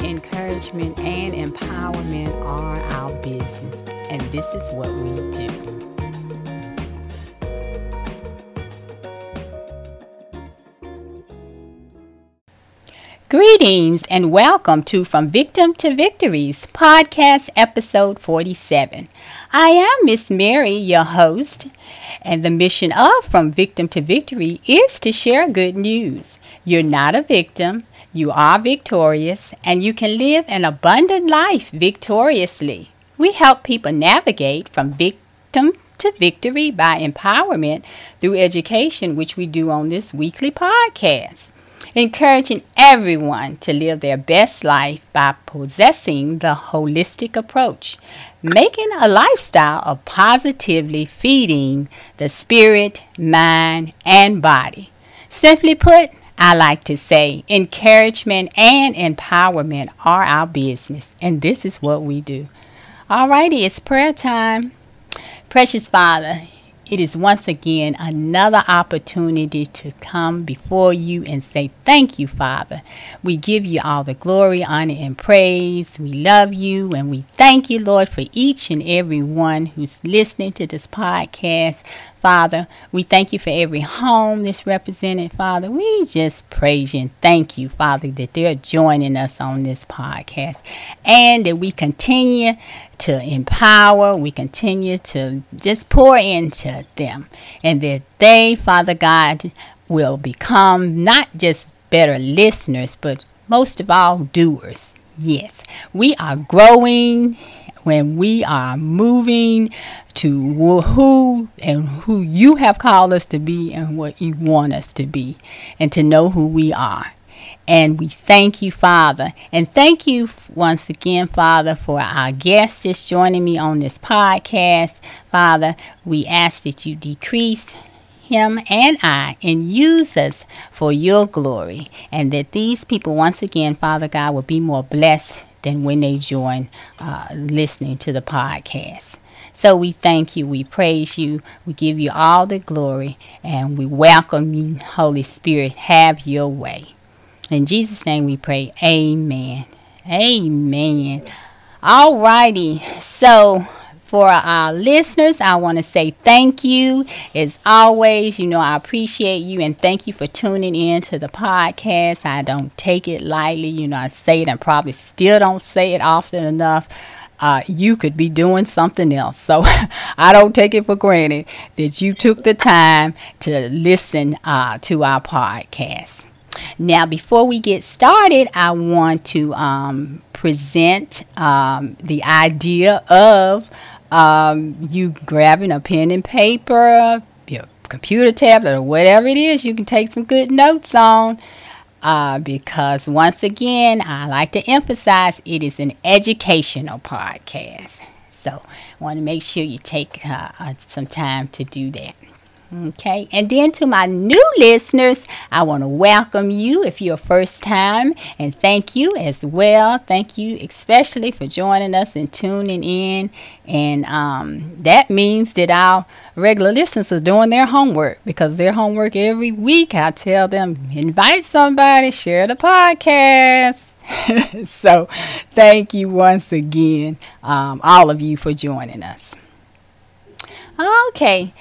encouragement and empowerment are our business, and this is what we do. Greetings and welcome to From Victim to Victories podcast episode 47. I am Miss Mary, your host, and the mission of From Victim to Victory is to share good news. You're not a victim, you are victorious, and you can live an abundant life victoriously. We help people navigate from victim to victory by empowerment through education, which we do on this weekly podcast encouraging everyone to live their best life by possessing the holistic approach, making a lifestyle of positively feeding the spirit, mind, and body. Simply put, I like to say encouragement and empowerment are our business, and this is what we do. Alrighty, it's prayer time. Precious Father, it is once again another opportunity to come before you and say, Thank you, Father. We give you all the glory, honor, and praise. We love you and we thank you, Lord, for each and every one who's listening to this podcast. Father, we thank you for every home that's represented, Father. We just praise you and thank you, Father, that they're joining us on this podcast and that we continue to empower, we continue to just pour into them, and that they, Father God, will become not just better listeners, but most of all, doers. Yes, we are growing when we are moving to who and who you have called us to be and what you want us to be, and to know who we are. And we thank you, Father. And thank you once again, Father, for our guests that's joining me on this podcast. Father, we ask that you decrease him and I and use us for your glory. And that these people, once again, Father God, will be more blessed than when they join uh, listening to the podcast. So we thank you, we praise you, we give you all the glory, and we welcome you, Holy Spirit. Have your way. In Jesus' name we pray. Amen. Amen. All righty. So, for our listeners, I want to say thank you. As always, you know, I appreciate you and thank you for tuning in to the podcast. I don't take it lightly. You know, I say it and probably still don't say it often enough. Uh, you could be doing something else. So I don't take it for granted that you took the time to listen uh, to our podcast. Now, before we get started, I want to um, present um, the idea of um, you grabbing a pen and paper, your computer tablet, or whatever it is you can take some good notes on. Uh, because once again, I like to emphasize it is an educational podcast. So, I want to make sure you take uh, uh, some time to do that. Okay, and then to my new listeners, I want to welcome you if you're first time and thank you as well. Thank you especially for joining us and tuning in. And um, that means that our regular listeners are doing their homework because their homework every week. I tell them, invite somebody, share the podcast. so, thank you once again, um, all of you, for joining us. Okay,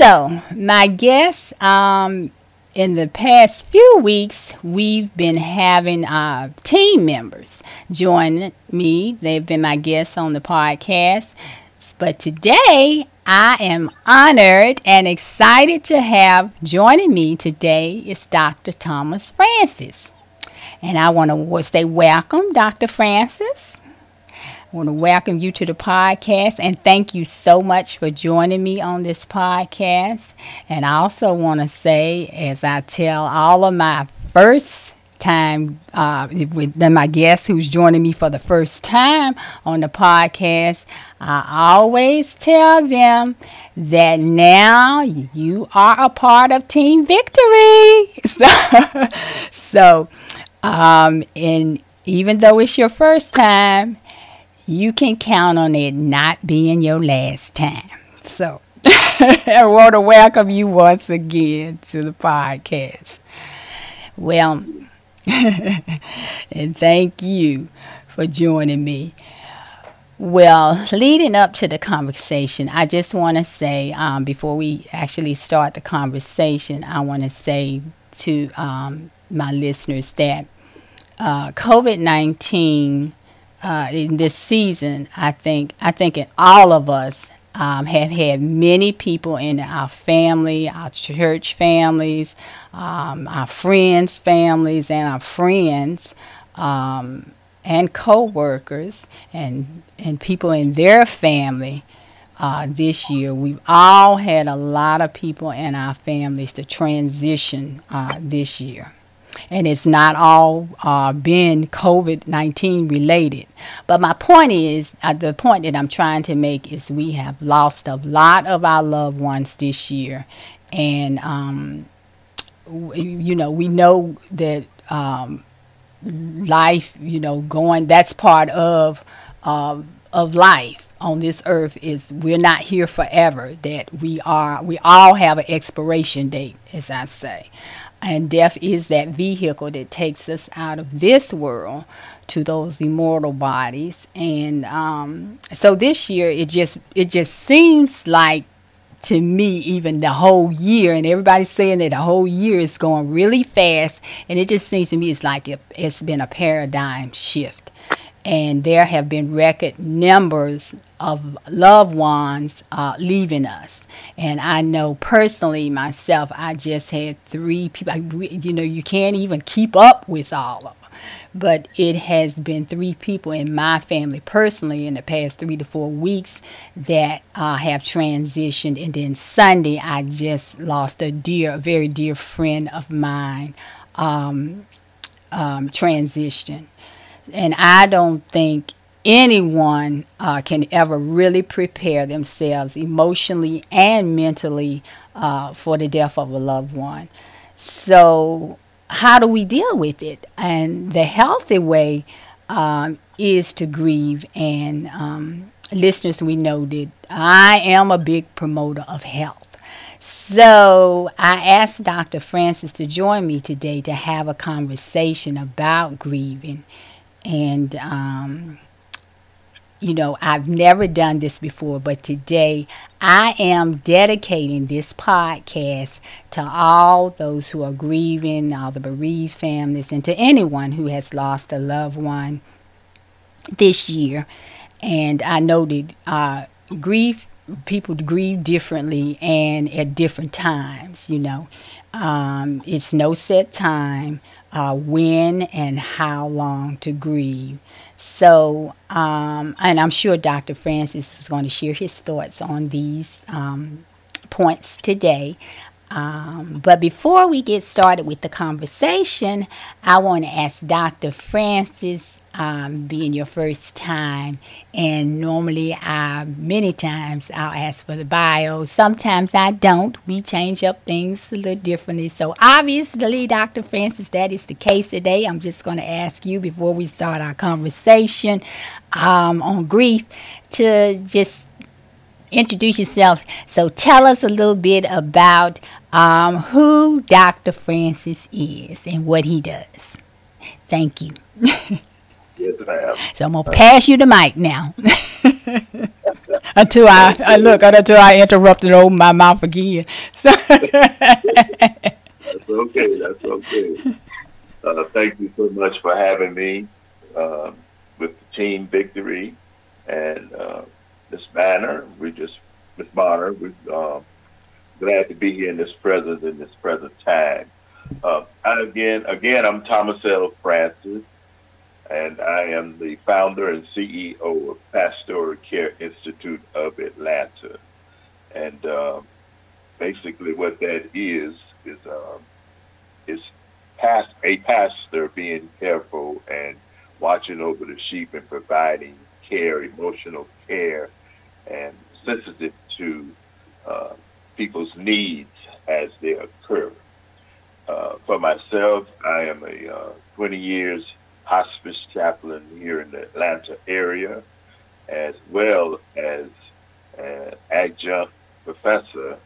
so my guests, um, in the past few weeks, we've been having uh, team members join me. They've been my guests on the podcast. But today, I am honored and excited to have joining me today is Dr. Thomas Francis. And I want to say welcome, Dr. Francis. I want to welcome you to the podcast and thank you so much for joining me on this podcast. And I also want to say, as I tell all of my first time uh, with my guest who's joining me for the first time on the podcast, I always tell them that now you are a part of Team Victory. So, so um, and even though it's your first time, you can count on it not being your last time. So I want to welcome you once again to the podcast. Well, and thank you for joining me. Well, leading up to the conversation, I just want to say um, before we actually start the conversation, I want to say to um, my listeners that uh, COVID 19 uh, in this season, I think, I think in all of us um, have had many people in our family, our church families, um, our friends' families, and our friends, um, and co-workers, and and people in their family. Uh, this year, we've all had a lot of people in our families to transition uh, this year and it's not all uh, been COVID 19 related. But my point is uh, the point that I'm trying to make is we have lost a lot of our loved ones this year. And, um, you know, we know that um, life, you know, going, that's part of, uh, of life on this earth is we're not here forever that we are we all have an expiration date as i say and death is that vehicle that takes us out of this world to those immortal bodies. And um, so this year, it just it just seems like to me even the whole year and everybody's saying that the whole year is going really fast and it just seems to me it's like it, it's been a paradigm shift and there have been record numbers of loved ones uh, leaving us. And I know personally myself, I just had three people. You know, you can't even keep up with all of them. But it has been three people in my family personally in the past three to four weeks that uh, have transitioned. And then Sunday, I just lost a dear, a very dear friend of mine um, um, transition. And I don't think anyone uh, can ever really prepare themselves emotionally and mentally uh, for the death of a loved one. So, how do we deal with it? And the healthy way um, is to grieve. And um, listeners, we know that I am a big promoter of health. So I asked Dr. Francis to join me today to have a conversation about grieving and um, you know, I've never done this before, but today I am dedicating this podcast to all those who are grieving, all the bereaved families, and to anyone who has lost a loved one this year. And I noted uh, grief, people grieve differently and at different times, you know. Um, it's no set time uh, when and how long to grieve. So, um, and I'm sure Dr. Francis is going to share his thoughts on these um, points today. Um, but before we get started with the conversation, I want to ask Dr. Francis um, being your first time. And normally, I, many times, I'll ask for the bio. Sometimes I don't. We change up things a little differently. So, obviously, Dr. Francis, that is the case today. I'm just going to ask you before we start our conversation um, on grief to just introduce yourself. So, tell us a little bit about um, who Dr. Francis is and what he does. Thank you. Yes, ma'am. So I'm gonna pass you the mic now. until I, I look until I interrupted open my mouth again. So that's okay. That's okay. Uh, thank you so much for having me um, with the team victory and uh, Miss Banner. We just Miss Bonner. We're uh, glad to be here in this present in this present time. Uh, again, again, I'm Thomas L. Francis and I am the founder and CEO of Pastoral Care Institute of Atlanta. And uh, basically, what that is is uh, is past a pastor being careful and watching over the sheep and providing care, emotional care, and sensitive to uh, people's needs as they occur. Uh, for myself, I am a uh, 20 years hospice chaplain here in the Atlanta area, as well as an adjunct professor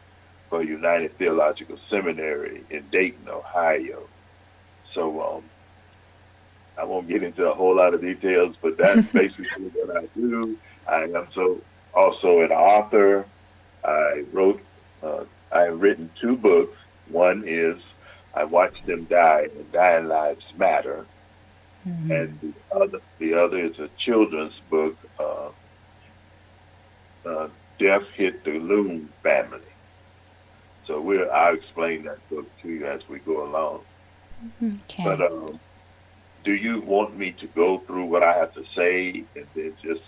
for United Theological Seminary in Dayton, Ohio. So um, I won't get into a whole lot of details, but that's basically what I do. I am so also an author. I wrote, uh, I have written two books. One is I Watched Them Die and Dying Lives Matter. Mm-hmm. And the other, the other is a children's book, uh, uh, Death Hit the Loon Family. So we'll, I'll explain that book to you as we go along. Okay. But um, do you want me to go through what I have to say and then just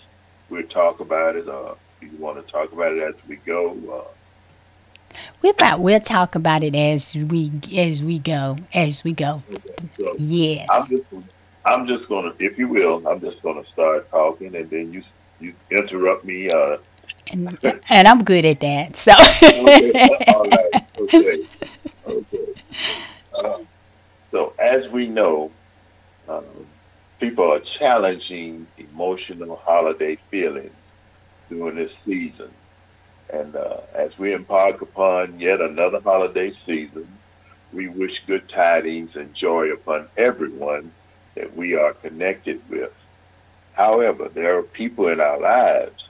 we'll talk about it, or do you want to talk about it as we go? Uh, we about we'll talk about it as we as we go as we go. Okay, so yes. I'm just gonna, if you will, I'm just gonna start talking, and then you you interrupt me. Uh, and, and I'm good at that. So. okay. All right. Okay. Okay. Uh, so as we know, um, people are challenging emotional holiday feelings during this season. And uh, as we embark upon yet another holiday season, we wish good tidings and joy upon everyone that we are connected with. However, there are people in our lives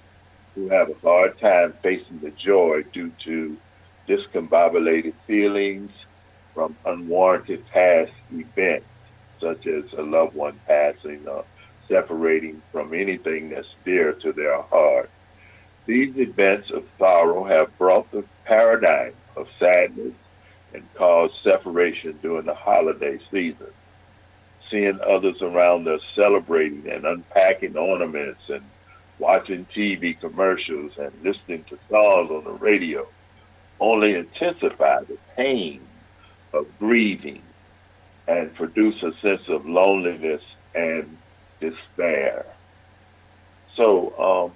who have a hard time facing the joy due to discombobulated feelings from unwarranted past events such as a loved one passing or separating from anything that's dear to their heart. These events of sorrow have brought the paradigm of sadness and caused separation during the holiday season. Seeing others around us celebrating and unpacking ornaments and watching TV commercials and listening to songs on the radio only intensify the pain of grieving and produce a sense of loneliness and despair. So, um,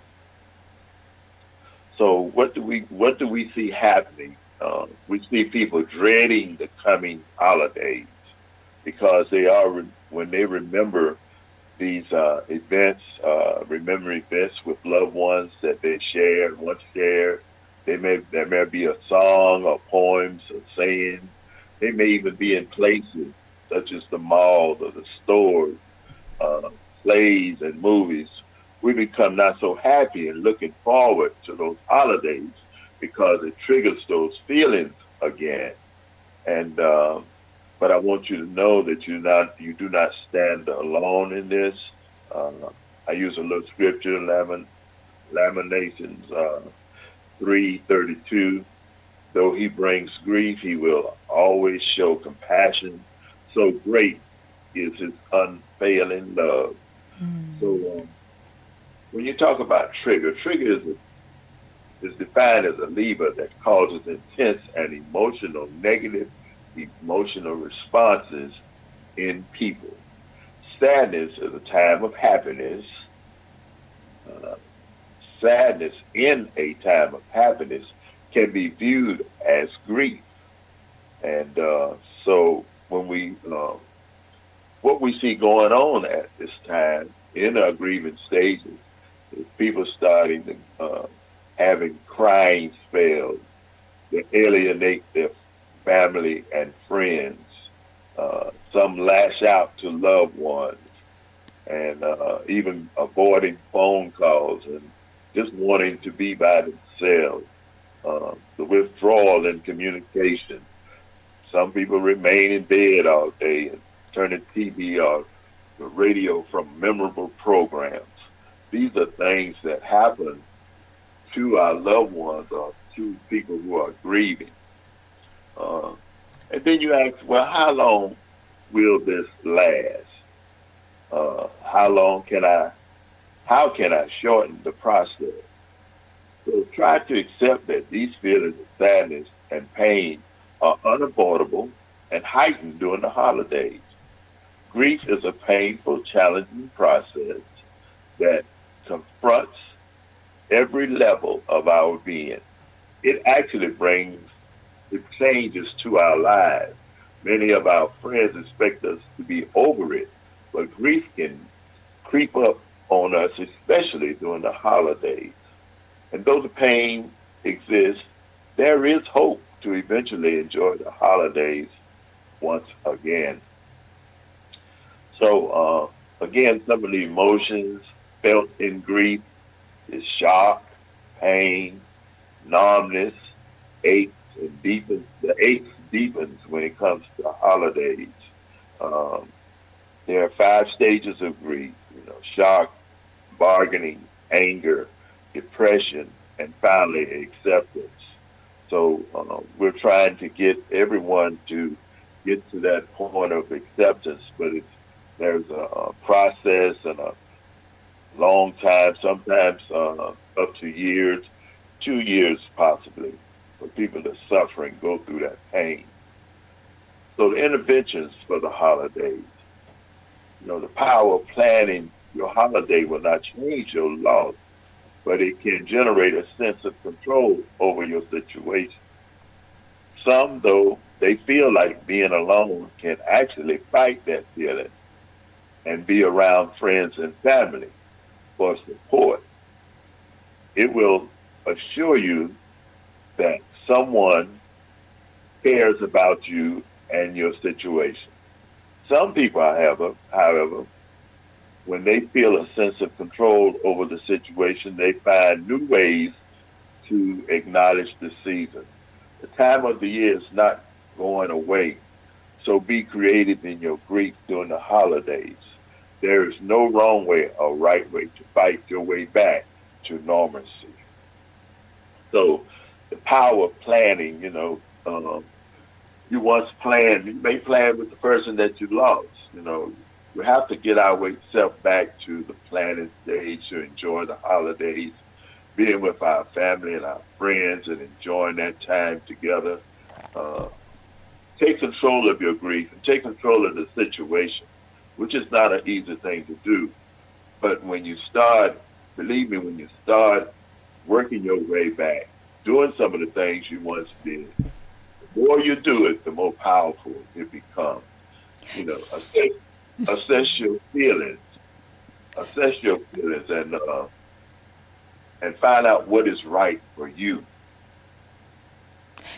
so what do we what do we see happening? Uh, we see people dreading the coming holidays because they are when they remember these uh, events, uh, remember events with loved ones that they shared, once shared. They may there may be a song or poems or saying. They may even be in places such as the malls or the stores, uh, plays and movies, we become not so happy and looking forward to those holidays because it triggers those feelings again. And uh, but I want you to know that you not you do not stand alone in this. Uh, I use a little scripture, Lamin, Lamentations uh, three thirty two. Though he brings grief, he will always show compassion so great is his unfailing love. Mm. So um, when you talk about trigger, trigger is, a, is defined as a lever that causes intense and emotional negative emotional responses in people. Sadness is a time of happiness. Uh, sadness in a time of happiness can be viewed as grief. And uh, so when we uh, what we see going on at this time in our grieving stages is people starting to uh, having crying spells that alienate their family and friends. Uh, some lash out to loved ones and uh, even avoiding phone calls and just wanting to be by themselves. Uh, the withdrawal in communication some people remain in bed all day and turn the TV or the radio from memorable programs. These are things that happen to our loved ones or to people who are grieving. Uh, and then you ask, well, how long will this last? Uh, how long can I, how can I shorten the process? So try to accept that these feelings of sadness and pain are unavoidable and heightened during the holidays. Grief is a painful, challenging process that confronts every level of our being. It actually brings it changes to our lives. Many of our friends expect us to be over it, but grief can creep up on us, especially during the holidays. And though the pain exists, there is hope to eventually enjoy the holidays once again. So, uh, again, some of the emotions felt in grief is shock, pain, numbness, aches, and deepens. The aches deepens when it comes to holidays. Um, there are five stages of grief: you know, shock, bargaining, anger, depression, and finally acceptance. So uh, we're trying to get everyone to get to that point of acceptance, but it's there's a, a process and a long time, sometimes uh, up to years, two years possibly, for people that suffer and go through that pain. So the interventions for the holidays, you know, the power of planning your holiday will not change your loss, but it can generate a sense of control over your situation. Some, though, they feel like being alone can actually fight that feeling and be around friends and family for support. It will assure you that someone cares about you and your situation. Some people, however, however, when they feel a sense of control over the situation, they find new ways to acknowledge the season. The time of the year is not going away, so be creative in your grief during the holidays. There is no wrong way or right way to fight your way back to normalcy. So, the power of planning, you know, um, you once planned, you may plan with the person that you lost, you know, we have to get ourselves back to the planning stage to enjoy the holidays, being with our family and our friends and enjoying that time together. Uh, take control of your grief and take control of the situation, which is not an easy thing to do. But when you start, believe me, when you start working your way back, doing some of the things you once did, the more you do it, the more powerful it becomes. You know, assess your feelings, assess your feelings, and uh, and find out what is right for you.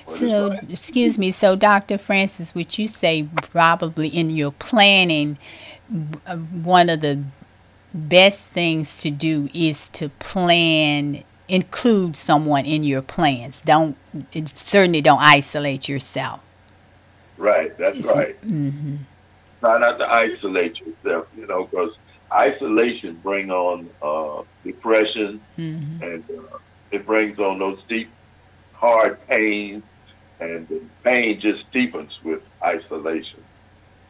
What so, right. excuse me. So, Dr. Francis, would you say probably in your planning, uh, one of the best things to do is to plan, include someone in your plans. Don't certainly don't isolate yourself. Right. That's it's, right. Mm-hmm try not to isolate yourself, you know, because isolation bring on uh, depression mm-hmm. and uh, it brings on those deep, hard pains, and the pain just deepens with isolation.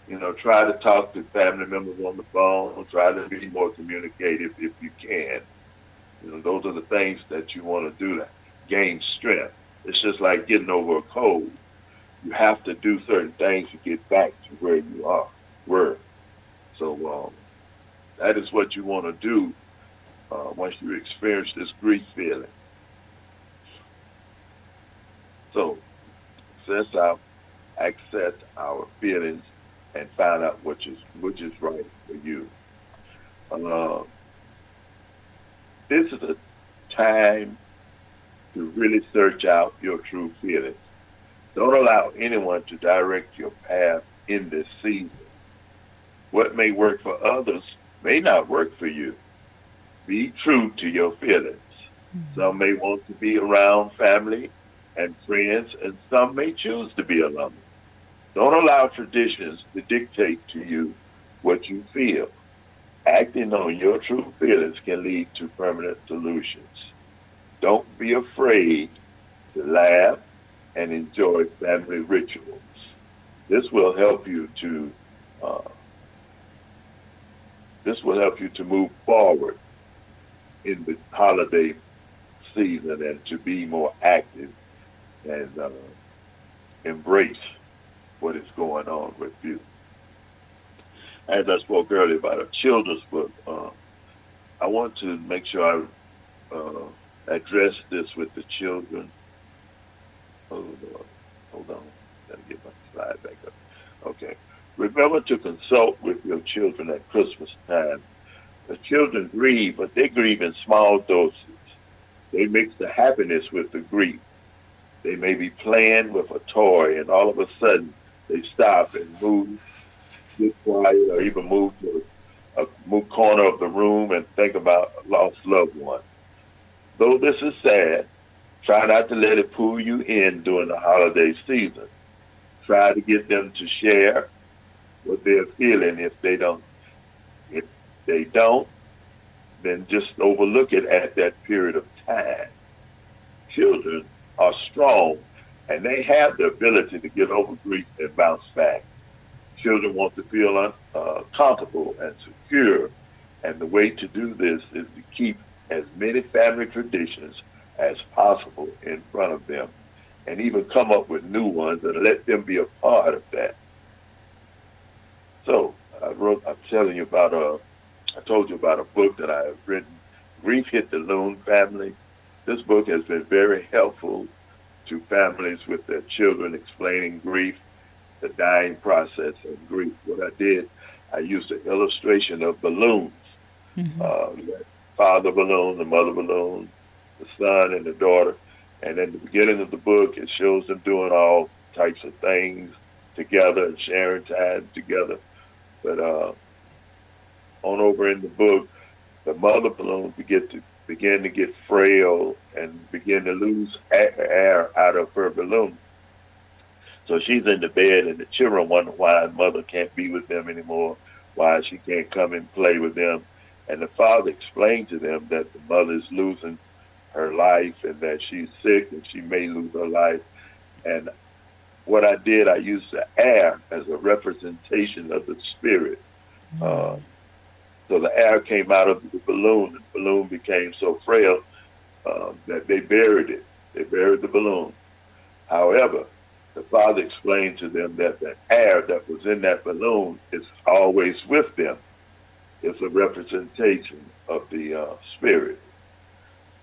You know, try to talk to family members on the phone. Try to be more communicative if you can. You know, those are the things that you want to do to gain strength. It's just like getting over a cold. You have to do certain things to get back to where you are word. So um, that is what you want to do uh, once you experience this grief feeling. So, assess our, access our feelings and find out which is which is right for you. Uh, this is a time to really search out your true feelings. Don't allow anyone to direct your path in this season. What may work for others may not work for you. Be true to your feelings. Mm-hmm. Some may want to be around family and friends, and some may choose to be alone. Don't allow traditions to dictate to you what you feel. Acting on your true feelings can lead to permanent solutions. Don't be afraid to laugh and enjoy family rituals. This will help you to uh, this will help you to move forward in the holiday season and to be more active and uh, embrace what is going on with you. As I spoke earlier about a children's book, uh, I want to make sure I uh, address this with the children. Hold on, hold on. Me get my slide back up. Okay. Remember to consult with your children at Christmas time. The children grieve, but they grieve in small doses. They mix the happiness with the grief. They may be playing with a toy, and all of a sudden they stop and move, get quiet, or even move to a move corner of the room and think about a lost loved one. Though this is sad, try not to let it pull you in during the holiday season. Try to get them to share what they're feeling. If they don't, if they don't, then just overlook it at that period of time. Children are strong and they have the ability to get over grief and bounce back. Children want to feel uh, comfortable and secure, and the way to do this is to keep as many family traditions as possible in front of them, and even come up with new ones and let them be a part of that. So I wrote. I'm telling you about a. I told you about a book that I have written. Grief hit the Loon family. This book has been very helpful to families with their children explaining grief, the dying process of grief. What I did, I used an illustration of balloons. Mm-hmm. Uh, father balloon, the mother balloon, the son and the daughter. And in the beginning of the book, it shows them doing all types of things together and sharing time together. But uh, on over in the book, the mother balloon begin to begin to get frail and begin to lose air out of her balloon. So she's in the bed, and the children wonder why mother can't be with them anymore, why she can't come and play with them. And the father explained to them that the mother is losing her life and that she's sick and she may lose her life. And what I did, I used the air as a representation of the spirit. Mm-hmm. Uh, so the air came out of the balloon. The balloon became so frail uh, that they buried it. They buried the balloon. However, the father explained to them that the air that was in that balloon is always with them. It's a representation of the uh, spirit.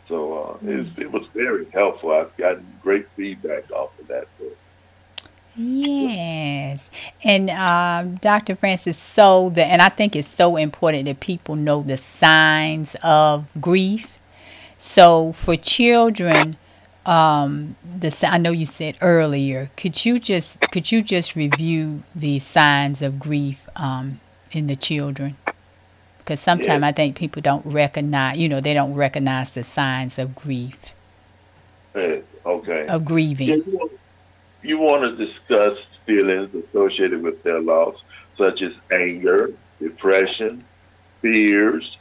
So uh, mm. it, was very helpful. I've gotten great feedback off of that book. Yes. And um, Dr. Francis, so the, and I think it's so important that people know the signs of grief. So for children, um, the I know you said earlier. Could you just could you just review the signs of grief um, in the children? Because sometimes I think people don't recognize, you know, they don't recognize the signs of grief. Okay. Of grieving you want to discuss feelings associated with their loss, such as anger, depression, fears.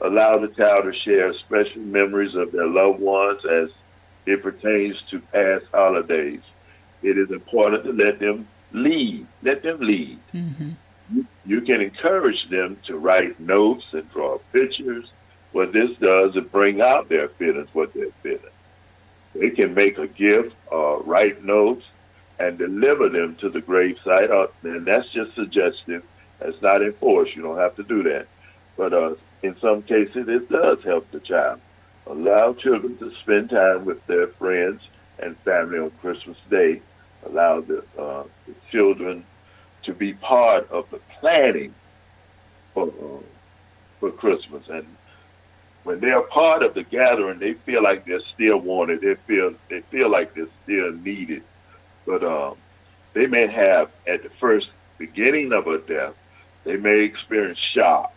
Allow the child to share special memories of their loved ones as it pertains to past holidays. It is important to let them lead. Let them lead. Mm-hmm. You, you can encourage them to write notes and draw pictures. What this does is bring out their feelings, what they're feeling. They can make a gift or write notes and deliver them to the gravesite. Uh, and that's just suggestive. That's not enforced. You don't have to do that. But uh, in some cases, it does help the child. Allow children to spend time with their friends and family on Christmas Day. Allow the, uh, the children to be part of the planning for, uh, for Christmas. And when they're part of the gathering, they feel like they're still wanted. They feel they feel like they're still needed but um, they may have, at the first beginning of a death, they may experience shock.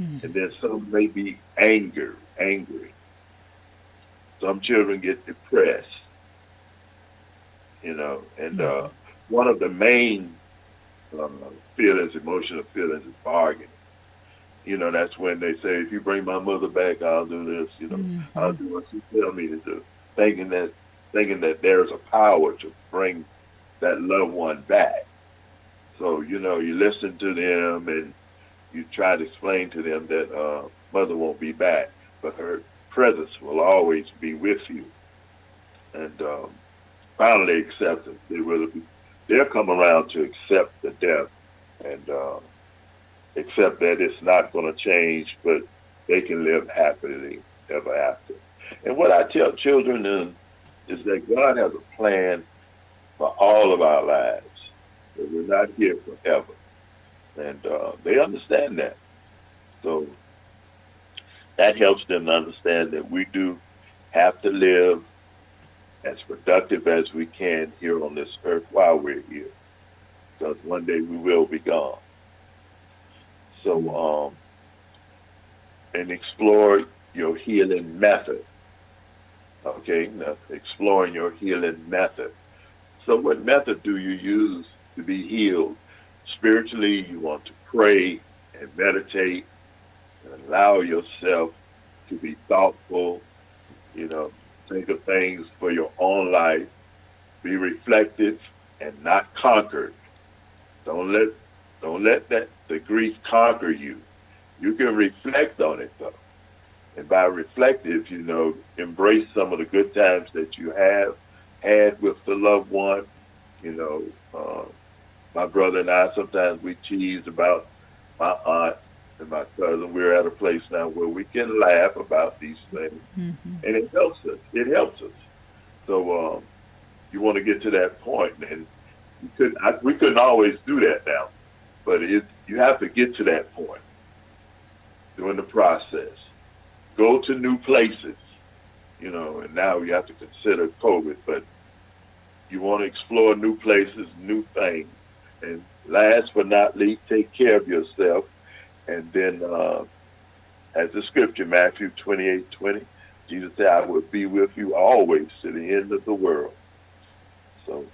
Mm. And then some may be anger, angry. Some children get depressed, you know. And uh, one of the main uh, feelings, emotional feelings, is bargaining. You know, that's when they say, if you bring my mother back, I'll do this, you know, mm-hmm. I'll do what you tell me to do. Thinking that thinking that there's a power to bring that loved one back. So, you know, you listen to them and you try to explain to them that uh, mother won't be back, but her presence will always be with you. And um, finally, acceptance. They will be, they'll come around to accept the death and uh, accept that it's not going to change, but they can live happily ever after. And what I tell children is, is that God has a plan for all of our lives. That we're not here forever, and uh, they understand that. So that helps them understand that we do have to live as productive as we can here on this earth while we're here. Because one day we will be gone. So, um, and explore your healing method. Okay, now exploring your healing method. So, what method do you use to be healed? Spiritually, you want to pray and meditate and allow yourself to be thoughtful, you know, think of things for your own life, be reflective and not conquered. Don't let don't let that the grief conquer you. You can reflect on it though. And by reflective, you know, embrace some of the good times that you have had with the loved one. You know, uh, my brother and I sometimes we tease about my aunt and my cousin. We're at a place now where we can laugh about these things, mm-hmm. and it helps us. It helps us. So um, you want to get to that point, and you could I, we couldn't always do that now, but it, you have to get to that point during the process. Go to new places, you know, and now you have to consider COVID, but you want to explore new places, new things, and last but not least, take care of yourself and then, uh, as the scripture, Matthew 28 20, Jesus said, I will be with you always to the end of the world. So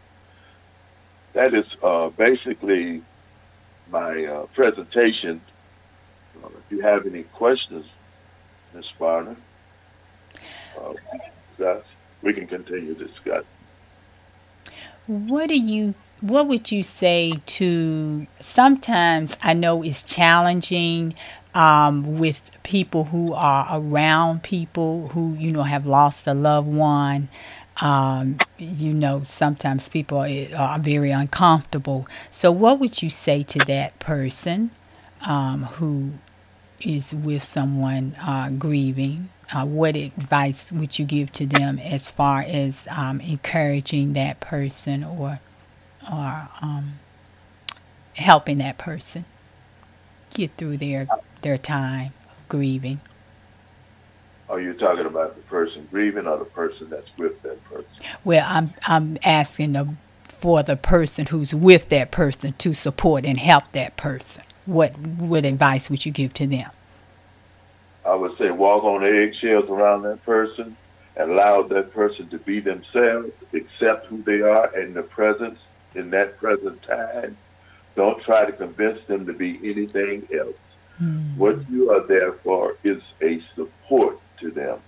that is uh, basically my uh, presentation. Uh, if you have any questions, Ms. Barner, uh, we can continue discuss. What do you what would you say to sometimes I know it's challenging um, with people who are around people who, you know, have lost a loved one. Um, you know, sometimes people are, are, very uncomfortable. So, what would you say to that person um, who is with someone uh, grieving? Uh, what advice would you give to them as far as um, encouraging that person or or um, helping that person get through their their time of grieving. Are you talking about the person grieving or the person that's with that person? Well, I'm I'm asking the, for the person who's with that person to support and help that person. What what advice would you give to them? I would say walk on eggshells around that person, allow that person to be themselves, accept who they are in the presence in that present time. Don't try to convince them to be anything else. Mm-hmm. What you are there for is a support to them.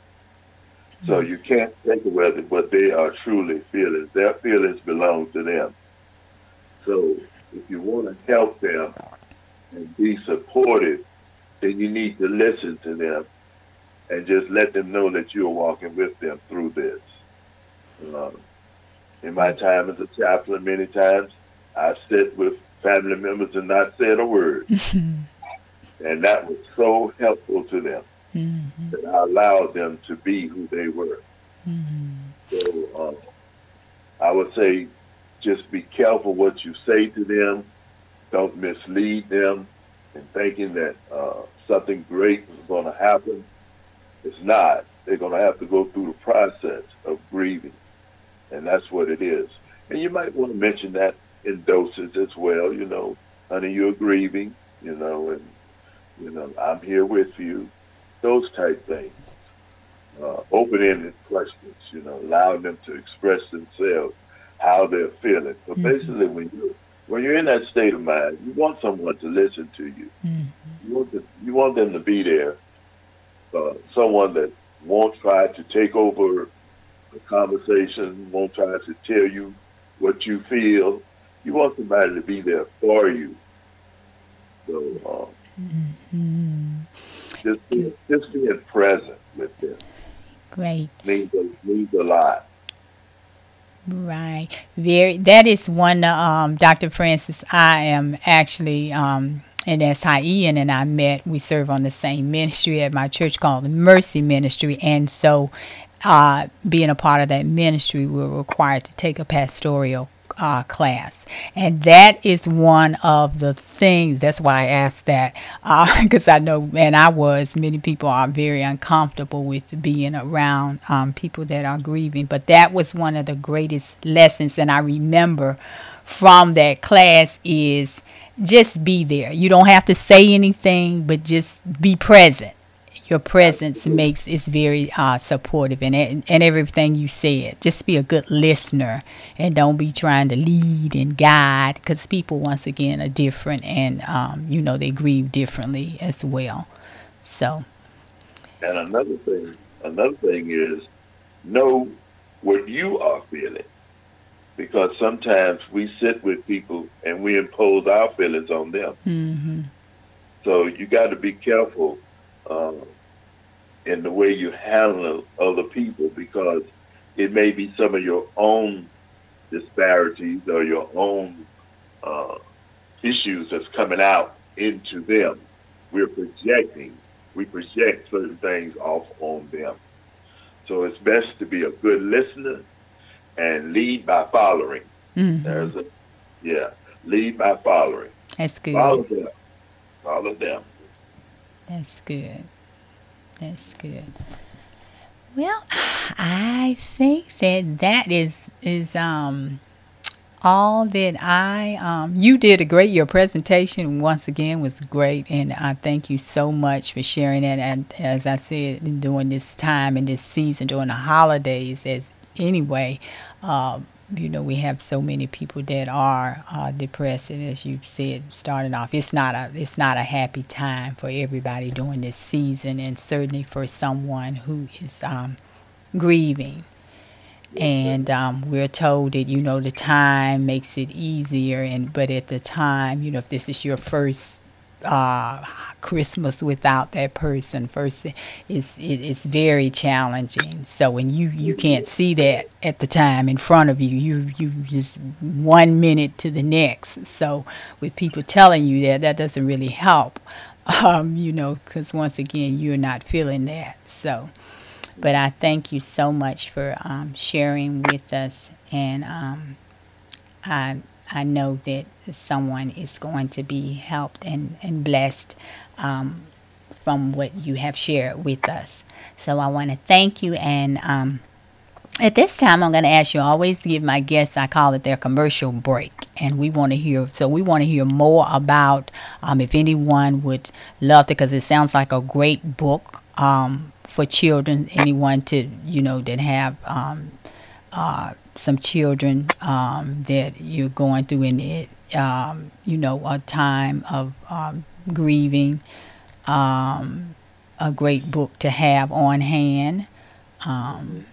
So hmm. you can't take away what they are truly feeling. Their feelings belong to them. So if you want to help them and be supportive, then you need to listen to them and just let them know that you're walking with them through this. Um, in my time as a chaplain, many times I sit with family members and not said a word. and that was so helpful to them mm-hmm. that I allowed them to be who they were. Mm-hmm. So um, I would say just be careful what you say to them. Don't mislead them in thinking that uh, something great is going to happen. It's not. They're going to have to go through the process of grieving and that's what it is. And you might want to mention that in doses as well. You know, honey, you're grieving. You know, and you know, I'm here with you. Those type things. Uh, open-ended questions. You know, allowing them to express themselves, how they're feeling. But mm-hmm. basically, when you when you're in that state of mind, you want someone to listen to you. Mm-hmm. You want to, you want them to be there. Uh, someone that won't try to take over a conversation, won't try to tell you what you feel. You want somebody to be there for you. So um, mm-hmm. just being, just being present with them. Great. Means a, means a lot. Right. Very. That is one. Um, Dr. Francis. I am actually. Um, and that's how Ian and I met. We serve on the same ministry at my church called the Mercy Ministry, and so uh, being a part of that ministry, we're required to take a pastoral uh, class. And that is one of the things, that's why I asked that, because uh, I know, and I was, many people are very uncomfortable with being around um, people that are grieving. But that was one of the greatest lessons, and I remember from that class is just be there. You don't have to say anything, but just be present your presence makes is very uh, supportive and and everything you said. Just be a good listener and don't be trying to lead and guide because people once again are different and um, you know they grieve differently as well. So. And another thing, another thing is know what you are feeling because sometimes we sit with people and we impose our feelings on them. Mm-hmm. So you got to be careful um, in the way you handle other people because it may be some of your own disparities or your own uh, issues that's coming out into them. We're projecting, we project certain things off on them. So it's best to be a good listener and lead by following. Mm-hmm. There's a, yeah, lead by following. That's good. Follow them. Follow them. That's good. That's good. Well, I think that that is is um all that I um you did a great your presentation once again was great and I thank you so much for sharing that and as I said during this time and this season during the holidays as anyway um you know we have so many people that are uh, depressed and as you've said starting off it's not a it's not a happy time for everybody during this season and certainly for someone who is um, grieving. And um, we're told that you know the time makes it easier and but at the time you know if this is your first uh, Christmas without that person first is it, it's very challenging. So when you you can't see that at the time in front of you, you you just one minute to the next. So with people telling you that, that doesn't really help. Um, you know, because once again, you're not feeling that. So, but I thank you so much for um, sharing with us, and um, I I know that someone is going to be helped and, and blessed um, from what you have shared with us. So I want to thank you. And um, at this time, I'm going to ask you always give my guests, I call it their commercial break. And we want to hear, so we want to hear more about um, if anyone would love to, because it sounds like a great book um, for children, anyone to, you know, that have um, uh, some children um, that you're going through in it, you know, a time of grieving, um, a great book to have on hand. Um,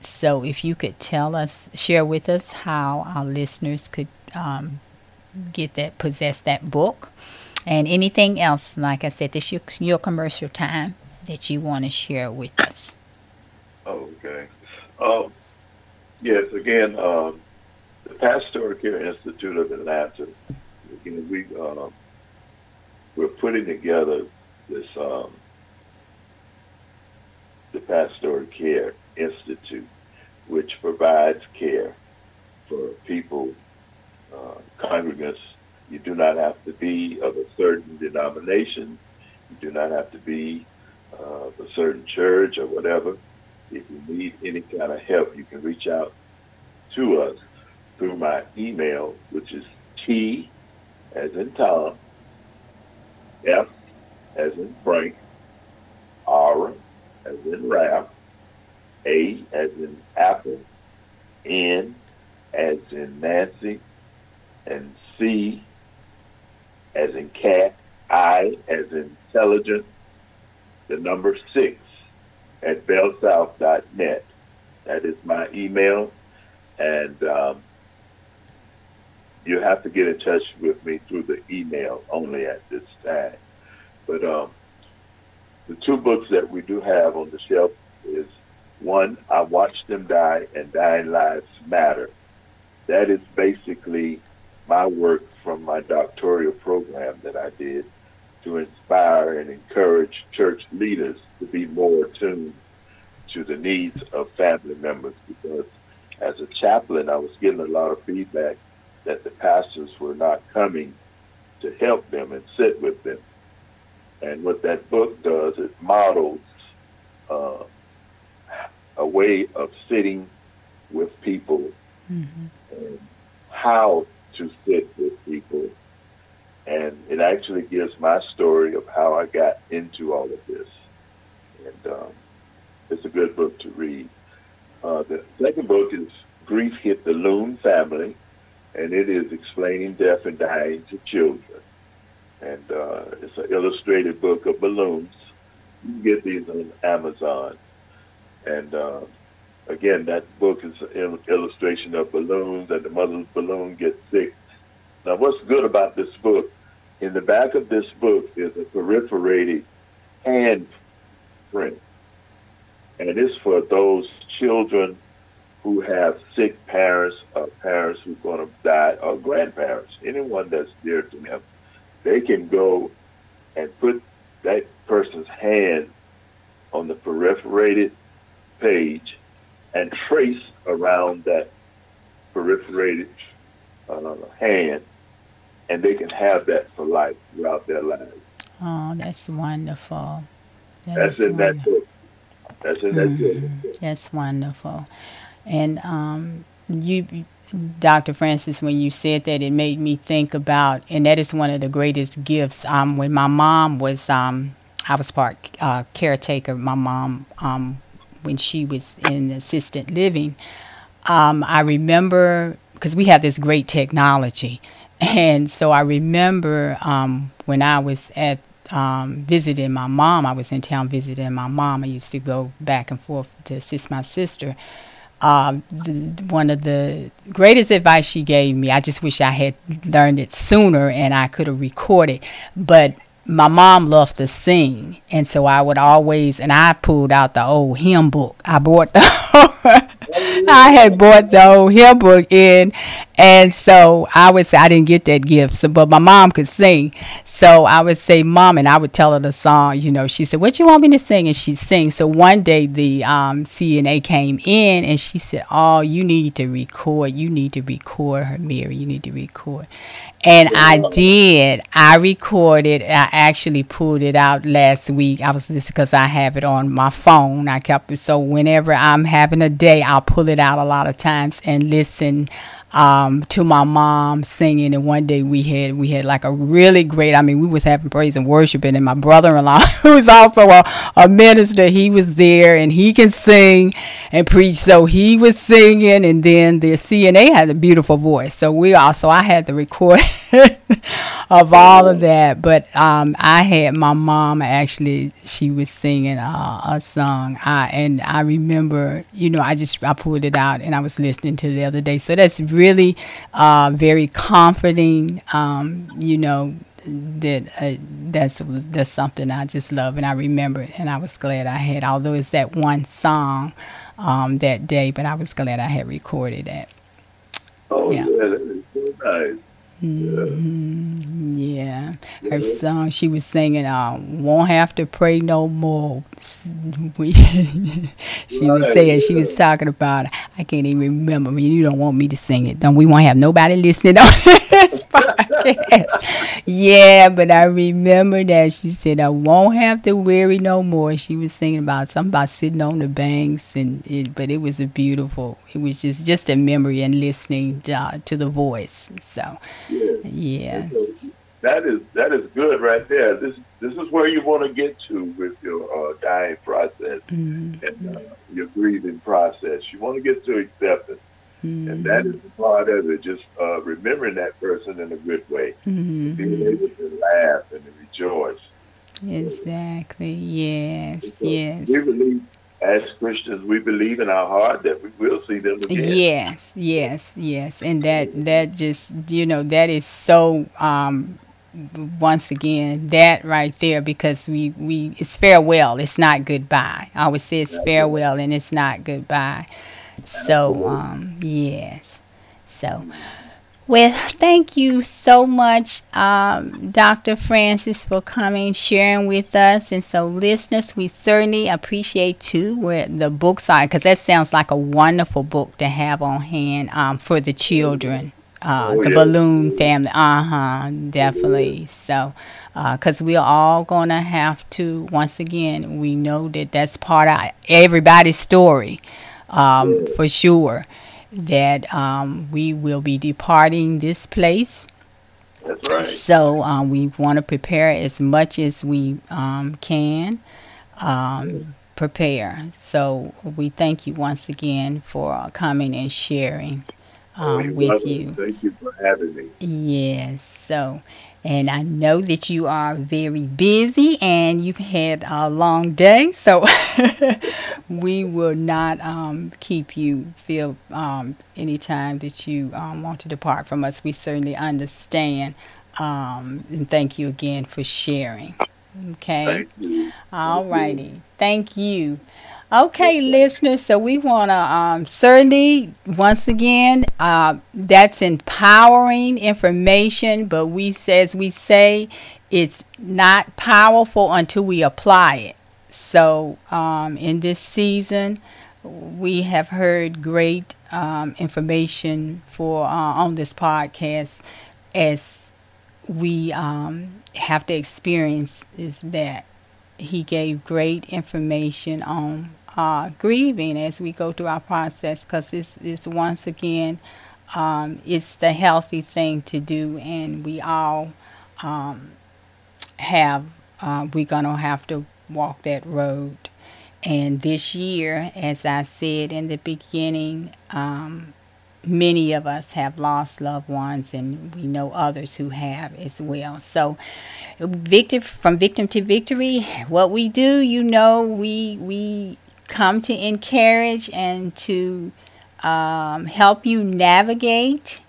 so, if you could tell us, share with us how our listeners could um, get that, possess that book, and anything else, like I said, this your, your commercial time that you want to share with us. Okay. Um, yes, again, um, the Pastoral Care Institute of Atlanta, again, we, um, we're putting together this, um, the Pastoral Care Institute, which provides care for people, uh, congregants. You do not have to be of a certain denomination. You do not have to be uh, of a certain church or whatever if you need any kind of help, you can reach out to us through my email, which is T as in Tom, F as in Frank, R as in Ralph, A as in Apple, N as in Nancy, and C as in cat, I as in intelligent, the number six at bellsouth.net. That is my email, and um, you have to get in touch with me through the email only at this time. But um, the two books that we do have on the shelf is One, I watched them die, and dying lives matter. That is basically my work from my doctoral program that I did to inspire and encourage church leaders to be more attuned to the needs of family members because as a chaplain, I was getting a lot of feedback that the pastors were not coming to help them and sit with them. And what that book does, it models uh, a way of sitting with people mm-hmm. and how to sit with people. And it actually gives my story of how I got into all of this. And um, it's a good book to read. Uh, the second book is Grief Hit the Balloon Family, and it is explaining death and dying to children. And uh, it's an illustrated book of balloons. You can get these on Amazon. And uh, again, that book is an illustration of balloons, and the mother's balloon gets sick. Now, what's good about this book? In the back of this book is a perforated hand print, and it's for those children who have sick parents or parents who are going to die or grandparents, anyone that's dear to them. They can go and put that person's hand on the perforated page and trace around that perforated uh, hand, and they can have that for life throughout their lives. Oh, that's wonderful. That that's in wonderful. that book. That's in that mm-hmm. book. That's wonderful. And um, you, Dr. Francis, when you said that, it made me think about, and that is one of the greatest gifts. Um, when my mom was, um, I was part uh, caretaker. My mom um, when she was in assisted living, um, I remember because we have this great technology, and so I remember um, when I was at um, visiting my mom. I was in town visiting my mom. I used to go back and forth to assist my sister. Um, the, one of the greatest advice she gave me, I just wish I had learned it sooner and I could have recorded. But my mom loved to sing, and so I would always and I pulled out the old hymn book. I bought the I had bought the old hymn book in, and so I would say I didn't get that gift, so, but my mom could sing. So I would say, "Mom," and I would tell her the song. You know, she said, "What you want me to sing?" And she'd sing. So one day the um, CNA came in, and she said, "Oh, you need to record. You need to record her, Mary. You need to record." And I did. I recorded. I actually pulled it out last week. I was just because I have it on my phone. I kept it so whenever I'm having a day, I'll pull it out a lot of times and listen um, to my mom singing. And one day we had we had like a really great. I mean, we was having praise and worship, and my brother-in-law, who's also a, a minister, he was there, and he can sing and preach. So he was singing, and then the CNA had a beautiful voice. So we also I had the record of all of that. But um, I had my mom actually. She was singing uh, a song. I and I remember, you know, I just I pulled it out and I was listening to the other day. So that's really uh, very comforting. Um, you know that uh, that's that's something I just love and I remember it and I was glad I had although it's that one song um, that day but I was glad I had recorded it. Oh yeah, yeah that is so nice. Mm-hmm. Yeah. Her song, she was singing, uh, Won't Have to Pray No More. she was saying, she was talking about, I can't even remember. I mean, you don't want me to sing it. Don't we won't have nobody listening on this podcast? yeah, but I remember that she said, I won't have to worry no more. She was singing about something about sitting on the banks, and it, but it was a beautiful, it was just, just a memory and listening to, uh, to the voice. So, yeah. that is that is good right there. This this is where you want to get to with your uh, dying process mm-hmm. and uh, your grieving process. You want to get to acceptance, mm-hmm. and that is part of it. Just uh, remembering that person in a good way, mm-hmm. being able to laugh and to rejoice. Exactly. Yes. yes. We as Christians, we believe in our heart that we will see them again. Yes, yes, yes, and that that just you know that is so um, once again that right there because we we it's farewell. It's not goodbye. I always say it's farewell and it's not goodbye. So um yes. So well thank you so much um, dr francis for coming sharing with us and so listeners we certainly appreciate too where the books are because that sounds like a wonderful book to have on hand um, for the children uh, Oh, the yeah. balloon family. Uh huh, definitely. So, because we're all gonna have to. Once again, we know that that's part of everybody's story, um, for sure. That um, we will be departing this place. That's right. So um, we want to prepare as much as we um, can. Um, prepare. So we thank you once again for coming and sharing Oh, um, with you. Thank you for having me. Yes. So, and I know that you are very busy and you've had a long day. So, we will not um, keep you feel um, anytime that you um, want to depart from us. We certainly understand. Um, and thank you again for sharing. Okay. Thank you. All righty. Thank you. Okay, listeners, so we want to um, certainly, once again, uh, that's empowering information, but we, as we say, it's not powerful until we apply it. So, um, in this season, we have heard great um, information for uh, on this podcast as we um, have to experience is that he gave great information on uh, grieving as we go through our process because it's, it's once again um, it's the healthy thing to do and we all um, have uh, we're gonna have to walk that road. And this year as i said in the beginning um, many of us have lost loved ones and we know others who have as well. So victim from victim to victory what we do you know we we come to encourage and to um, help you navigate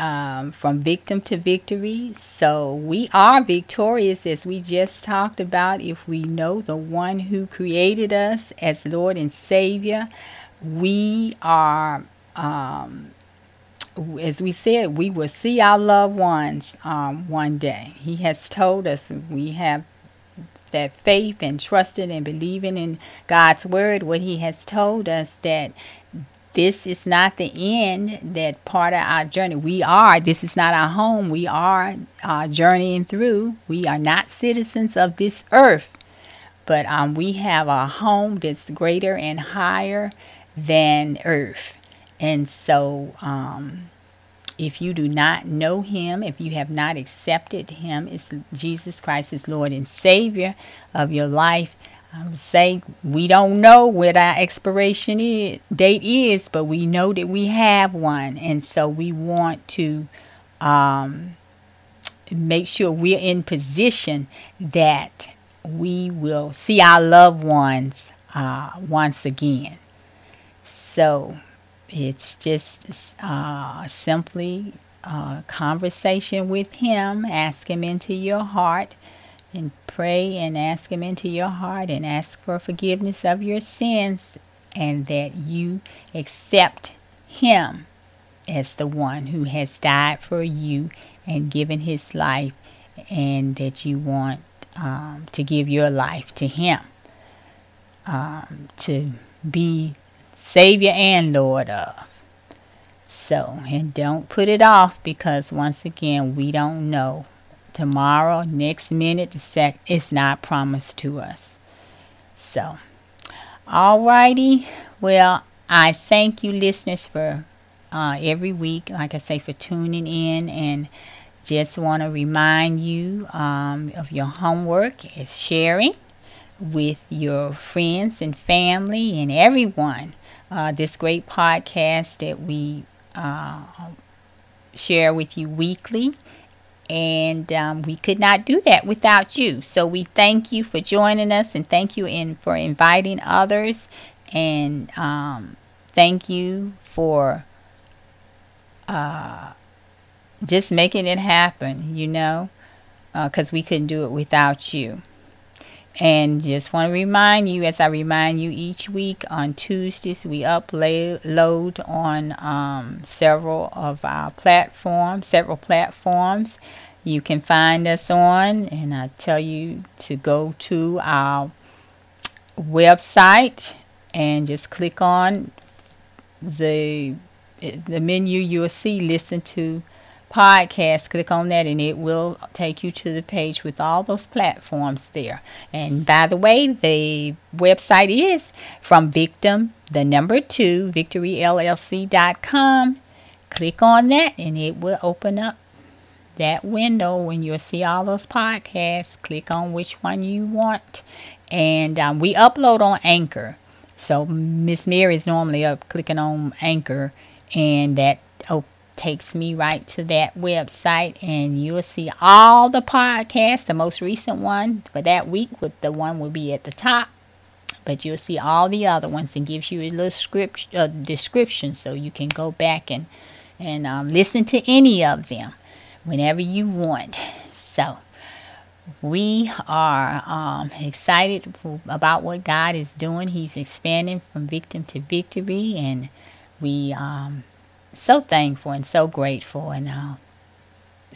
um, from victim to victory so we are victorious as we just talked about if we know the one who created us as lord and savior we are um, as we said, we will see our loved ones um, one day. He has told us we have that faith and trusting and believing in God's word, what He has told us that this is not the end, that part of our journey. We are, this is not our home. We are uh, journeying through. We are not citizens of this earth, but um, we have a home that's greater and higher than earth. And so, um, if you do not know him, if you have not accepted him as Jesus Christ as Lord and Savior of your life, I would say we don't know what our expiration is, date is, but we know that we have one. And so we want to um, make sure we're in position that we will see our loved ones uh, once again. So it's just uh, simply a conversation with Him. Ask Him into your heart and pray and ask Him into your heart and ask for forgiveness of your sins and that you accept Him as the one who has died for you and given His life and that you want um, to give your life to Him. Um, to be Savior and Lord of. So, and don't put it off because once again, we don't know. Tomorrow, next minute, the sec, it's not promised to us. So, alrighty. Well, I thank you, listeners, for uh, every week, like I say, for tuning in and just want to remind you um, of your homework is sharing with your friends and family and everyone uh, this great podcast that we uh, share with you weekly. And um, we could not do that without you. So we thank you for joining us and thank you in, for inviting others. And um, thank you for uh, just making it happen, you know. because we couldn't do it without you. And just want to remind you, as I remind you each week on Tuesdays, we upload on um, several of our platforms, several platforms you can find us on. And I tell you to go to our website and just click on the the menu you will see listen to podcast, click on that and it will take you to the page with all those platforms there. And by the way, the website is from victim, the number two, victoryllc.com. Click on that and it will open up that window when you'll see all those podcasts. Click on which one you want. And um, we upload on Anchor. So Miss Mary is normally up clicking on Anchor and that opens takes me right to that website and you'll see all the podcasts the most recent one for that week with the one will be at the top but you'll see all the other ones and gives you a little script uh, description so you can go back and and um, listen to any of them whenever you want so we are um, excited for, about what God is doing. He's expanding from victim to victory, and we um, so thankful and so grateful, and uh,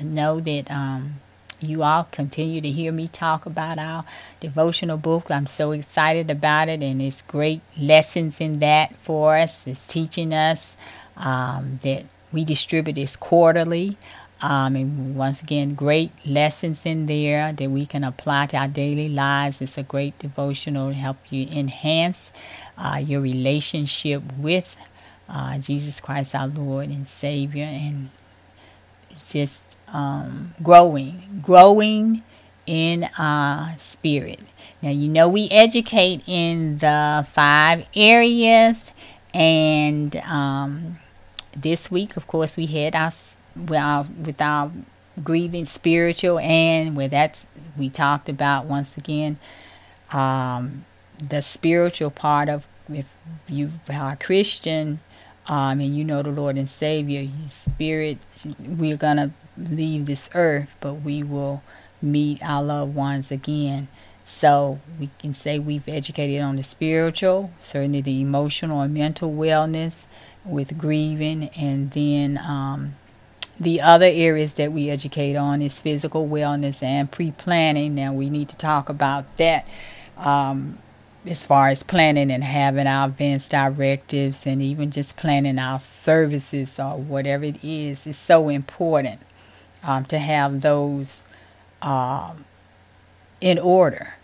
know that um, you all continue to hear me talk about our devotional book. I'm so excited about it, and it's great lessons in that for us. It's teaching us um, that we distribute this quarterly. Um, and once again, great lessons in there that we can apply to our daily lives. It's a great devotional to help you enhance uh, your relationship with uh, Jesus Christ, our Lord and Savior, and just um, growing, growing in our spirit. Now, you know, we educate in the five areas, and um, this week, of course, we had our, with our, with our grieving spiritual, and where that's we talked about once again um, the spiritual part of if you are Christian um, and you know the Lord and Savior, Spirit, we're going to leave this earth, but we will meet our loved ones again. So we can say we've educated on the spiritual, certainly the emotional and mental wellness with grieving, and then um, the other areas that we educate on is physical wellness and pre-planning. Now we need to talk about that. Um, as far as planning and having our advance directives and even just planning our services or whatever it is is so important um, to have those um, in order.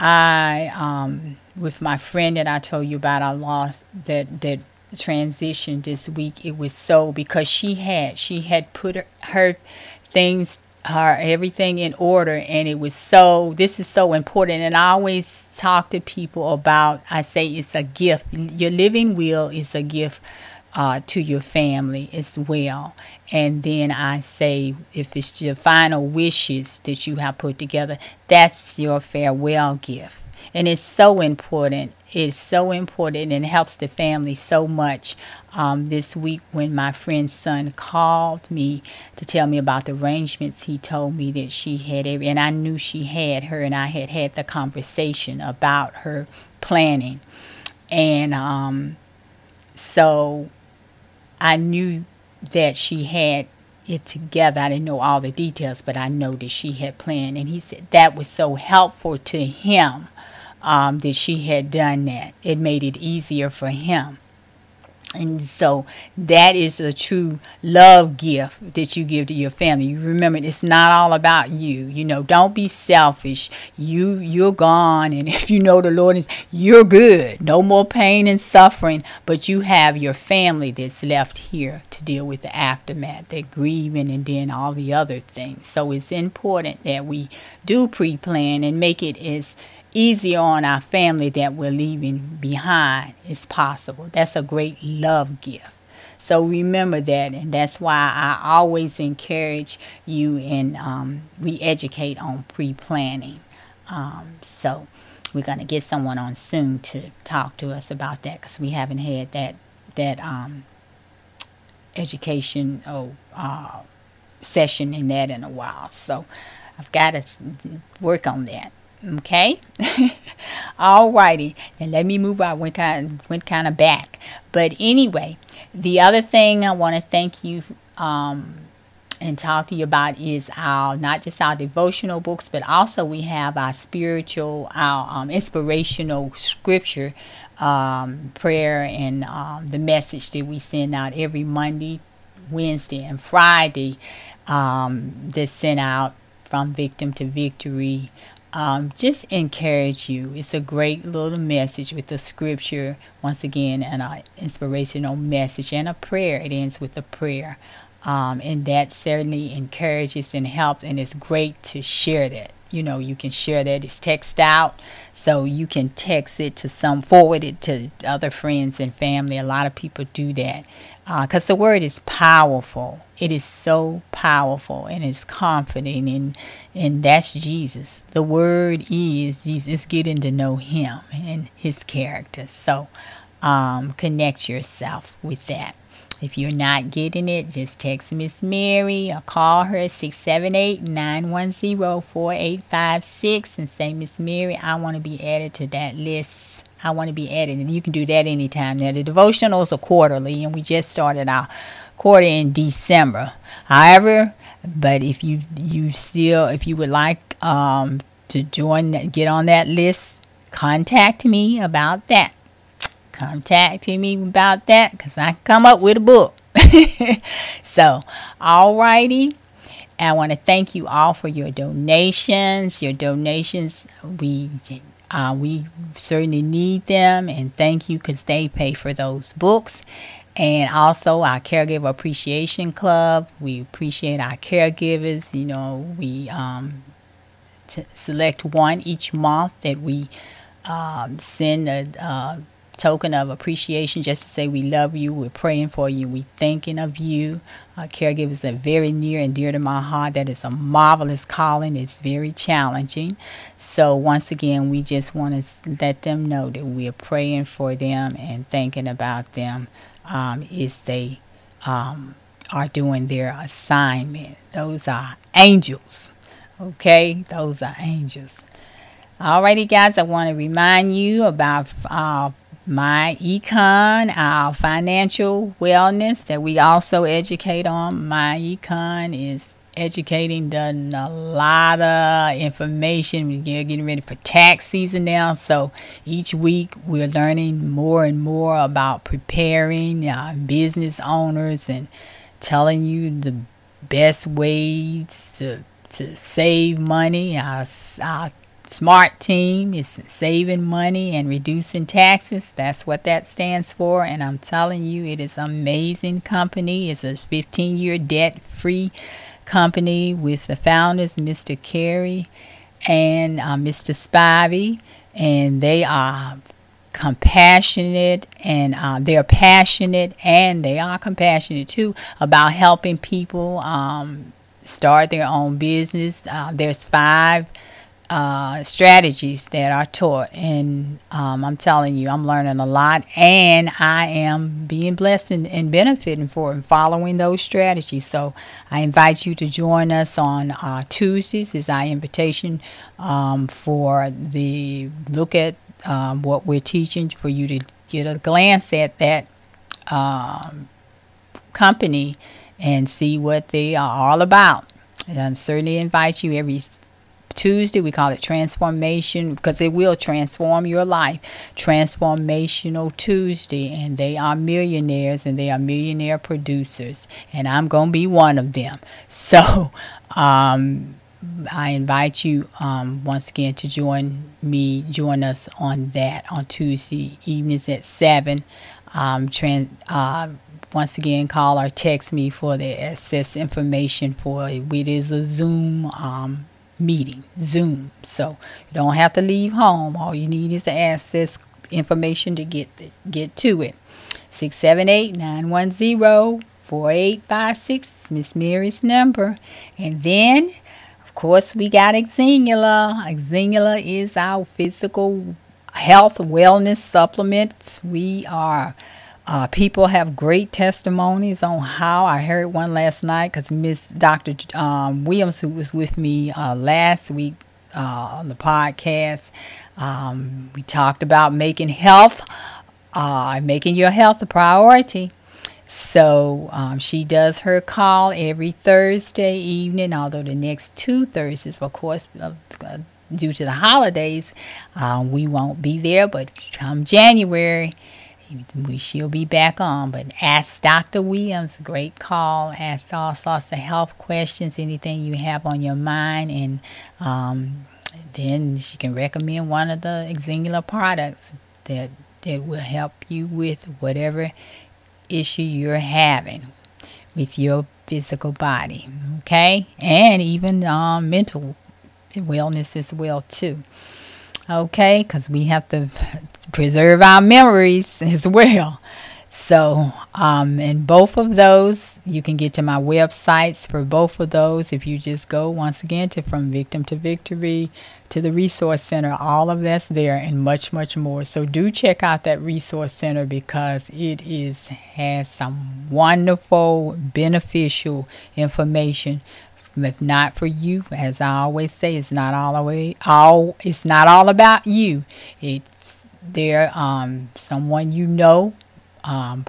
I, um, with my friend that I told you about, I lost that that transition this week. It was so because she had she had put her, her things her everything in order and it was so this is so important. And i always talk to people about i say it's a gift. Your living will is a gift uh, to your family as well. And then i say if it's your final wishes that you have put together that's your farewell gift. And it's so important. It's so important and helps the family so much. Um, this week, when my friend's son called me to tell me about the arrangements, he told me that she had every, and I knew she had her, and I had had the conversation about her planning, and um, so I knew that she had it together. I didn't know all the details, but I know that she had planned. And he said that was so helpful to him um, that she had done that. It made it easier for him. And so that is a true love gift that you give to your family. You remember it's not all about you. You know, don't be selfish. You you're gone and if you know the Lord is you're good. No more pain and suffering, but you have your family that's left here to deal with the aftermath, the grieving and then all the other things. So it's important that we do pre-plan and make it as easier on our family that we're leaving behind is possible. That's a great love gift. So remember that, and that's why I always encourage you and um, we educate on pre-planning. Um, so we're gonna get someone on soon to talk to us about that because we haven't had that that um, education oh, uh, session in that in a while. So I've got to work on that. Okay. All righty. And let me move on. Went kind of, went kind of back. But anyway, the other thing I want to thank you um, and talk to you about is our not just our devotional books, but also we have our spiritual, our um, inspirational scripture um, prayer and um, the message that we send out every Monday, Wednesday, and Friday. Um, that's sent out from victim to victory. Um, just encourage you. It's a great little message with the scripture once again, and an inspirational message and a prayer. It ends with a prayer. Um, and that certainly encourages and helps and it's great to share that you know you can share that it's text out so you can text it to some forward it to other friends and family a lot of people do that because uh, the word is powerful it is so powerful and it's confident and and that's jesus the word is jesus getting to know him and his character so um, connect yourself with that if you're not getting it, just text Miss Mary or call her 678-910-4856 and say, Miss Mary, I want to be added to that list. I want to be added. And you can do that anytime. Now, the devotionals are quarterly, and we just started our quarter in December. However, but if you you still if you would like um, to join get on that list, contact me about that contact me about that because I come up with a book. so, alrighty. I want to thank you all for your donations. Your donations, we uh, we certainly need them, and thank you because they pay for those books. And also our caregiver appreciation club. We appreciate our caregivers. You know, we um, select one each month that we um, send a, uh, token of appreciation just to say we love you, we're praying for you, we're thinking of you. Caregivers are very near and dear to my heart. That is a marvelous calling. It's very challenging. So, once again, we just want to let them know that we're praying for them and thinking about them um, as they um, are doing their assignment. Those are angels. Okay? Those are angels. Alrighty, guys, I want to remind you about uh, my econ, our financial wellness that we also educate on. My econ is educating, done a lot of information. We're getting ready for tax season now, so each week we're learning more and more about preparing uh, business owners and telling you the best ways to to save money. Our, our SMART team is saving money and reducing taxes. That's what that stands for. And I'm telling you, it is an amazing company. It's a 15 year debt free company with the founders, Mr. Carey and uh, Mr. Spivey. And they are compassionate and uh, they're passionate and they are compassionate too about helping people um, start their own business. Uh, there's five uh, strategies that are taught. And um, I'm telling you, I'm learning a lot and I am being blessed and, and benefiting for and following those strategies. So I invite you to join us on uh, Tuesdays is our invitation um, for the look at um, what we're teaching for you to get a glance at that um, company and see what they are all about. And I certainly invite you every Tuesday, we call it transformation because it will transform your life. Transformational Tuesday, and they are millionaires and they are millionaire producers, and I'm going to be one of them. So, um, I invite you um, once again to join me, join us on that on Tuesday evenings at 7. Um, trans, uh, once again, call or text me for the access information for it. It is a Zoom um, meeting, Zoom. So you don't have to leave home. All you need is to access information to get the, get to it. 678-910-4856 Miss Mary's number. And then, of course, we got Xyngular. Xyngular is our physical health wellness supplements. We are Uh, people have great testimonies on how I heard one last night because Miss Dr. Um, Williams, who was with me uh, last week uh, on the podcast, um, we talked about making health, uh, making your health a priority. So um, she does her call every Thursday evening, although the next two Thursdays, of course, uh, due to the holidays, uh, we won't be there. But come January, she'll be back on. But ask Dr. Williams, great call. Ask all sorts of health questions, anything you have on your mind, and um, then she can recommend one of the Xyngular products that that will help you with whatever issue you're having with your physical body. Okay, and even um, mental wellness as well too. Okay, because we have to preserve our memories as well. So, um, in both of those, you can get to my websites for both of those. If you just go once again to From Victim to Victory to the Resource Center, all of that's there and much, much more. So, do check out that Resource Center because it is has some wonderful, beneficial information if not for you, as I always say, it's not all the way all it's not all about you. It's there um someone you know um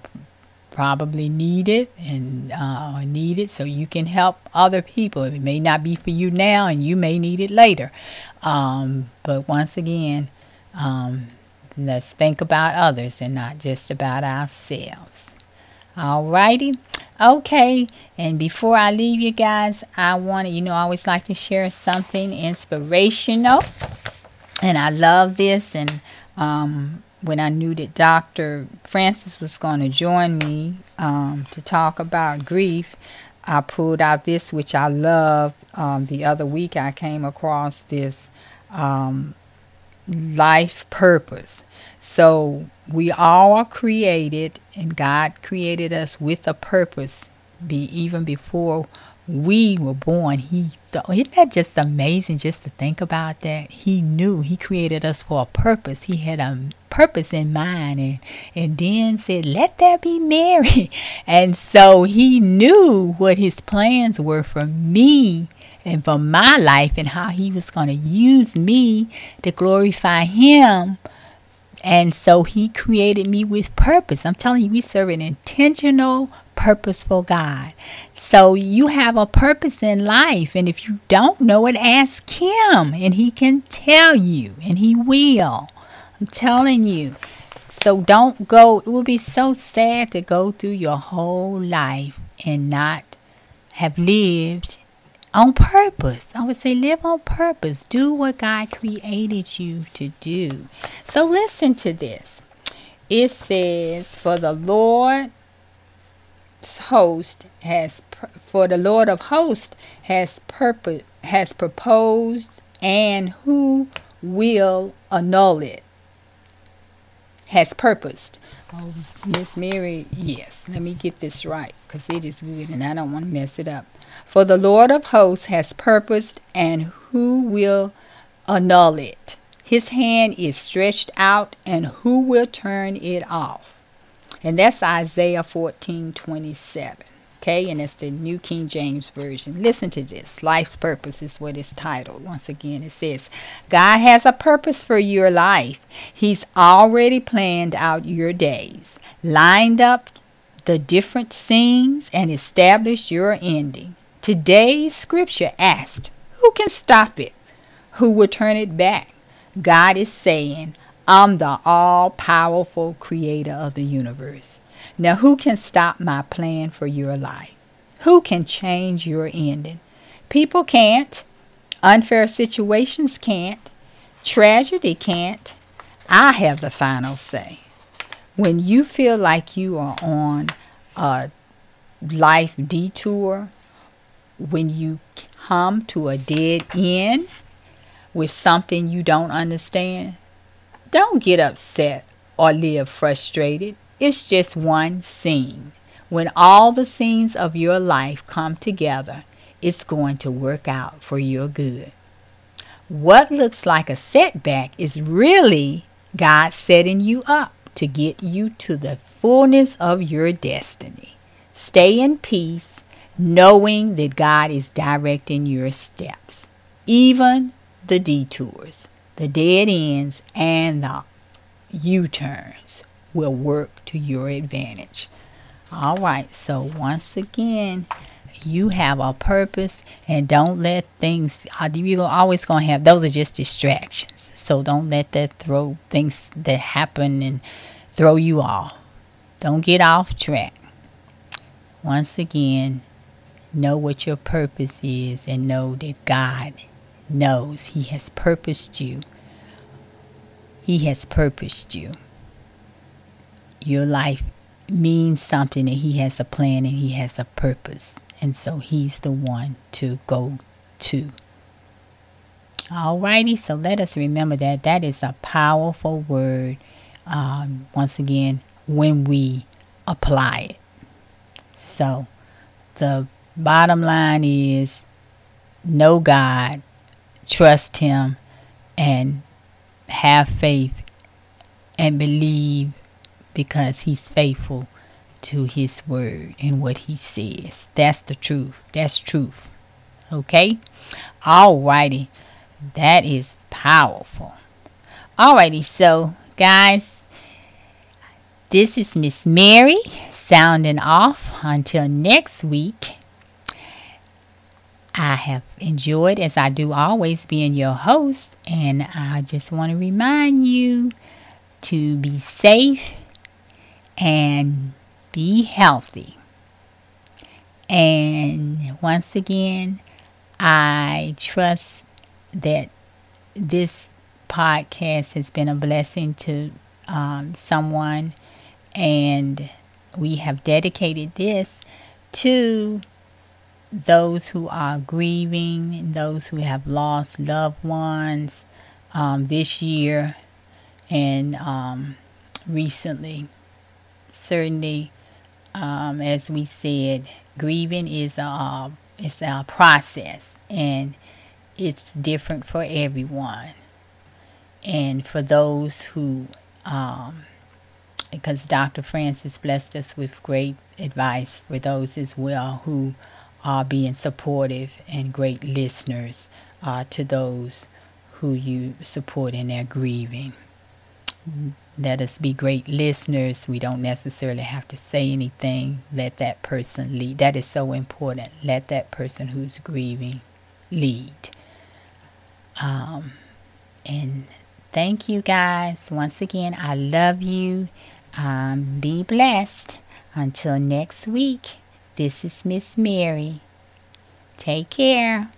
probably need it and uh, need it so you can help other people. It may not be for you now and you may need it later. Um, but once again, um, let's think about others and not just about ourselves. Alrighty. Okay. And before I leave you guys, I want to, you know, I always like to share something inspirational. And I love this. And um, when I knew that Dr. Francis was going to join me um, to talk about grief, I pulled out this, which I love. Um, the other week, I came across this um, life purpose. So we all are created, and God created us with a purpose. Be even before we were born, He thought. Isn't that just amazing? Just to think about that. He knew He created us for a purpose. He had a purpose in mind, and and then said, "Let there be Mary." And so He knew what His plans were for me and for my life, and how He was going to use me to glorify Him and so he created me with purpose. I'm telling you, we serve an intentional, purposeful God. So you have a purpose in life. And if you don't know it, ask him. And he can tell you. And he will. I'm telling you. So don't go. It will be so sad to go through your whole life and not have lived on purpose. I would say live on purpose. Do what God created you to do. So listen to this. It says, "For the Lord host has for the Lord of hosts has purpose has proposed and who will annul it has purposed oh miss mary yes let me get this right because it is good and i don't want to mess it up for the Lord of hosts has purposed, and who will annul it? His hand is stretched out, and who will turn it off? And that's Isaiah 14 27. Okay, and it's the New King James Version. Listen to this. Life's purpose is what it's titled. Once again, it says, God has a purpose for your life. He's already planned out your days, lined up the different scenes, and established your ending. Today's scripture asked, Who can stop it? Who will turn it back? God is saying, I'm the all powerful creator of the universe. Now, who can stop my plan for your life? Who can change your ending? People can't. Unfair situations can't. Tragedy can't. I have the final say. When you feel like you are on a life detour, when you come to a dead end with something you don't understand, don't get upset or live frustrated. It's just one scene. When all the scenes of your life come together, it's going to work out for your good. What looks like a setback is really God setting you up to get you to the fullness of your destiny. Stay in peace, knowing that God is directing your steps, even the detours, the dead ends, and the U turns will work to your advantage. All right, so once again, you have a purpose and don't let things uh, you're always going to have those are just distractions. So don't let that throw things that happen and throw you off. Don't get off track. Once again know what your purpose is and know that god knows he has purposed you he has purposed you your life means something and he has a plan and he has a purpose and so he's the one to go to. Alrighty, so let us remember that that is a powerful word. Um, once again, when we apply it. So the bottom line is know God, trust Him, and have faith and believe because He's faithful to his word and what he says. That's the truth. That's truth. Okay? Alrighty. That is powerful. Alrighty, so guys, this is Miss Mary sounding off until next week. I have enjoyed, as I do always, being your host, and I just want to remind you to be safe and be healthy. And once again, I trust that this podcast has been a blessing to um, someone, and we have dedicated this to those who are grieving, those who have lost loved ones um, this year and um, recently. Certainly, um, as we said, grieving is a it's a process, and it's different for everyone. And for those who, um, because Dr. Francis blessed us with great advice for those as well who are being supportive and great listeners uh, to those who you support in their grieving. Let us be great listeners. We don't necessarily have to say anything. Let that person lead. That is so important. Let that person who's grieving lead. Um, and thank you guys. Once again, I love you. Um, be blessed. Until next week, this is Miss Mary. Take care.